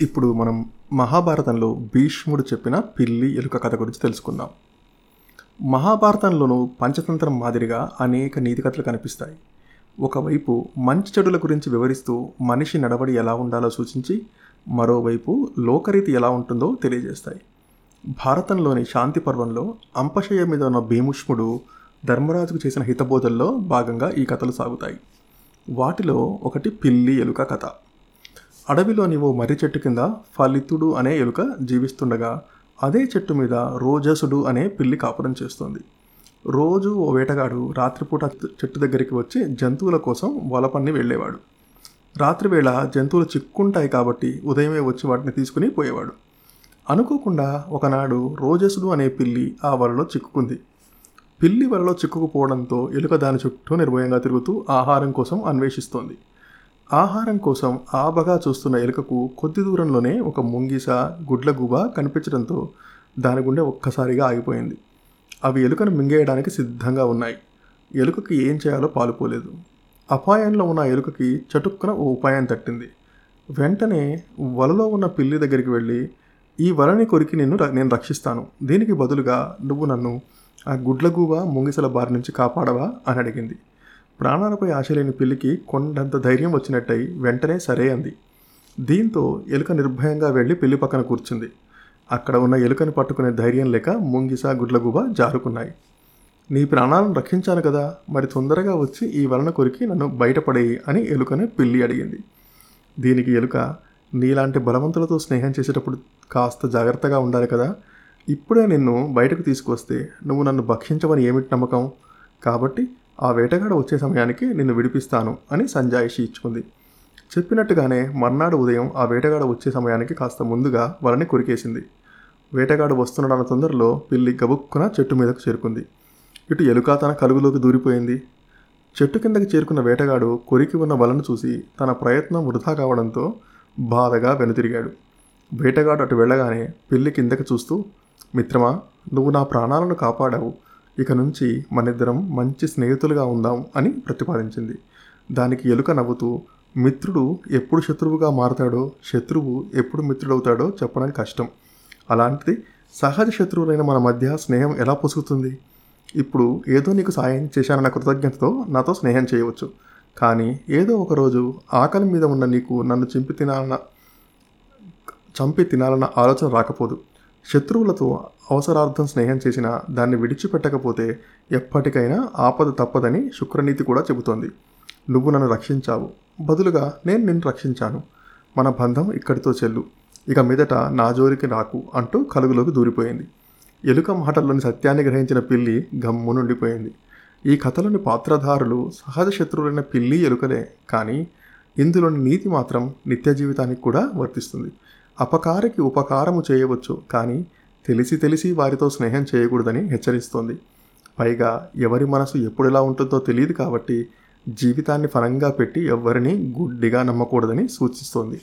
ఇప్పుడు మనం మహాభారతంలో భీష్ముడు చెప్పిన పిల్లి ఎలుక కథ గురించి తెలుసుకుందాం. మహాభారతంలోనూ పంచతంత్రం మాదిరిగా అనేక నీతి కథలు కనిపిస్తాయి. ఒకవైపు మంచి చెడుల గురించి వివరిస్తూ మనిషి నడవడి ఎలా ఉండాలో సూచించి మరోవైపు లోకరీతి ఎలా ఉంటుందో తెలియజేస్తాయి. భారతంలోని శాంతి పర్వంలో అంపశయ్య మీద ఉన్న భీముష్ముడు ధర్మరాజుకు చేసిన హితబోధల్లో భాగంగా ఈ కథలు సాగుతాయి. వాటిలో ఒకటి పిల్లి ఎలుక కథ. అడవిలోని ఓ మర్రి చెట్టు కింద ఫలితుడు అనే ఎలుక జీవిస్తుండగా అదే చెట్టు మీద రోజసుడు అనే పిల్లి కాపురం చేస్తుంది. రోజు ఓ వేటగాడు రాత్రిపూట చెట్టు దగ్గరికి వచ్చి జంతువుల కోసం వలపన్ని వెళ్ళేవాడు. రాత్రివేళ జంతువులు చిక్కుంటాయి కాబట్టి ఉదయమే వచ్చి వాటిని తీసుకుని పోయేవాడు. అనుకోకుండా ఒకనాడు రోజసుడు అనే పిల్లి ఆ వలలో చిక్కుకుంది. పిల్లి వలలో చిక్కుకుపోవడంతో ఎలుక దాని చుట్టూ నిర్భయంగా తిరుగుతూ ఆహారం కోసం అన్వేషిస్తోంది. ఆహారం కోసం ఆబగా చూస్తున్న ఎలుకకు కొద్ది దూరంలోనే ఒక ముంగిస గుడ్లగూబ కనిపించడంతో దాని గుండె ఒక్కసారిగా ఆగిపోయింది. అవి ఎలుకను మింగేయడానికి సిద్ధంగా ఉన్నాయి. ఎలుకకి ఏం చేయాలో పాలుపోలేదు. అపాయంలో ఉన్న ఎలుకకి చటుక్కున ఓ ఉపాయం తట్టింది. వెంటనే వలలో ఉన్న పిల్లి దగ్గరికి వెళ్ళి ఈ వలని కొరికి నిన్ను ర- నేను రక్షిస్తాను. దీనికి బదులుగా నువ్వు నన్ను ఆ గుడ్లగూబ ముంగిసల బారి నుంచి కాపాడవా? అని అడిగింది. ప్రాణాలపై ఆశ లేని పిల్లికి కొండంత ధైర్యం వచ్చినట్టయి వెంటనే సరే అంది. దీంతో ఎలుక నిర్భయంగా వెళ్ళి పిల్లి పక్కన కూర్చుంది. అక్కడ ఉన్న ఎలుకని పట్టుకునే ధైర్యం లేక ముంగిస గుడ్లగుబ జారుకున్నాయి. నీ ప్రాణాలను రక్షించాను కదా మరి తొందరగా వచ్చి ఈ వలన కొరికి నన్ను బయటపడేయి అని ఎలుకని పిల్లి అడిగింది. దీనికి ఎలుక నీలాంటి బలవంతులతో స్నేహం చేసేటప్పుడు కాస్త జాగ్రత్తగా ఉండాలి కదా ఇప్పుడే నిన్ను బయటకు తీసుకొస్తే నువ్వు నన్ను భక్షించమని ఏమిటి నమ్మకం? కాబట్టి ఆ వేటగాడు వచ్చే సమయానికి నిన్ను విడిపిస్తాను అని సంజాయిషి ఇచ్చుకుంది. చెప్పినట్టుగానే మర్నాడు ఉదయం ఆ వేటగాడు వచ్చే సమయానికి కాస్త ముందుగా వలని కొరికేసింది. వేటగాడు వస్తున్నాడన్న తొందరలో పిల్లి గబుక్కున చెట్టు మీదకు చేరుకుంది. ఇటు ఎలుక తన కలుగులోకి దూరిపోయింది. చెట్టు కిందకి చేరుకున్న వేటగాడు కొరికి ఉన్న వలను చూసి తన ప్రయత్నం వృధా కావడంతో బాధగా వెనుతిరిగాడు. వేటగాడు అటు వెళ్ళగానే పిల్లి కిందకి చూస్తూ మిత్రమా నువ్వు నా ప్రాణాలను కాపాడావు. ఇక నుంచి మనిద్దరం మంచి స్నేహితులుగా ఉందాం అని ప్రతిపాదించింది. దానికి ఎలుక నవ్వుతూ మిత్రుడు ఎప్పుడు శత్రువుగా మారతాడో శత్రువు ఎప్పుడు మిత్రుడవుతాడో చెప్పడం కష్టం. అలాంటిది సహజ శత్రువులైన మన మధ్య స్నేహం ఎలా పొసుగుతుంది ఇప్పుడు ఏదో నీకు సాయం చేశానన్న కృతజ్ఞతతో నాతో స్నేహం చేయవచ్చు. కానీ ఏదో ఒకరోజు ఆకలి మీద ఉన్న నీకు నన్ను చింపి తినాలన్న చంపి తినాలన్న ఆలోచన రాకపోదు. శత్రువులతో అవసరార్థం స్నేహం చేసినా దాన్ని విడిచిపెట్టకపోతే ఎప్పటికైనా ఆపద తప్పదని శుక్రనీతి కూడా చెబుతోంది. నువ్వు నన్ను రక్షించావు. బదులుగా నేను నిన్ను రక్షించాను. మన బంధం ఇక్కడితో చెల్లు. ఇక మీదట నా జోరికి రాకు అంటూ కలుగులోకి దూరిపోయింది. ఎలుక మాటల్లోని సత్యాన్ని గ్రహించిన పిల్లి గమ్మునుండిపోయింది ఈ కథలోని పాత్రధారులు సహజ శత్రువులైన పిల్లి ఎలుకలే కానీ ఇందులోని నీతి మాత్రం నిత్య జీవితానికి కూడా వర్తిస్తుంది. అపకారికి ఉపకారము చేయవచ్చు కానీ తెలిసి తెలిసి వారితో స్నేహం చేయకూడదని హెచ్చరిస్తోంది. పైగా ఎవరి మనసు ఎప్పుడు ఎలా ఉంటుందో తెలియదు కాబట్టి జీవితాన్ని ఫలంగా పెట్టి ఎవ్వరిని గుడ్డిగా నమ్మకూడదని సూచిస్తోంది.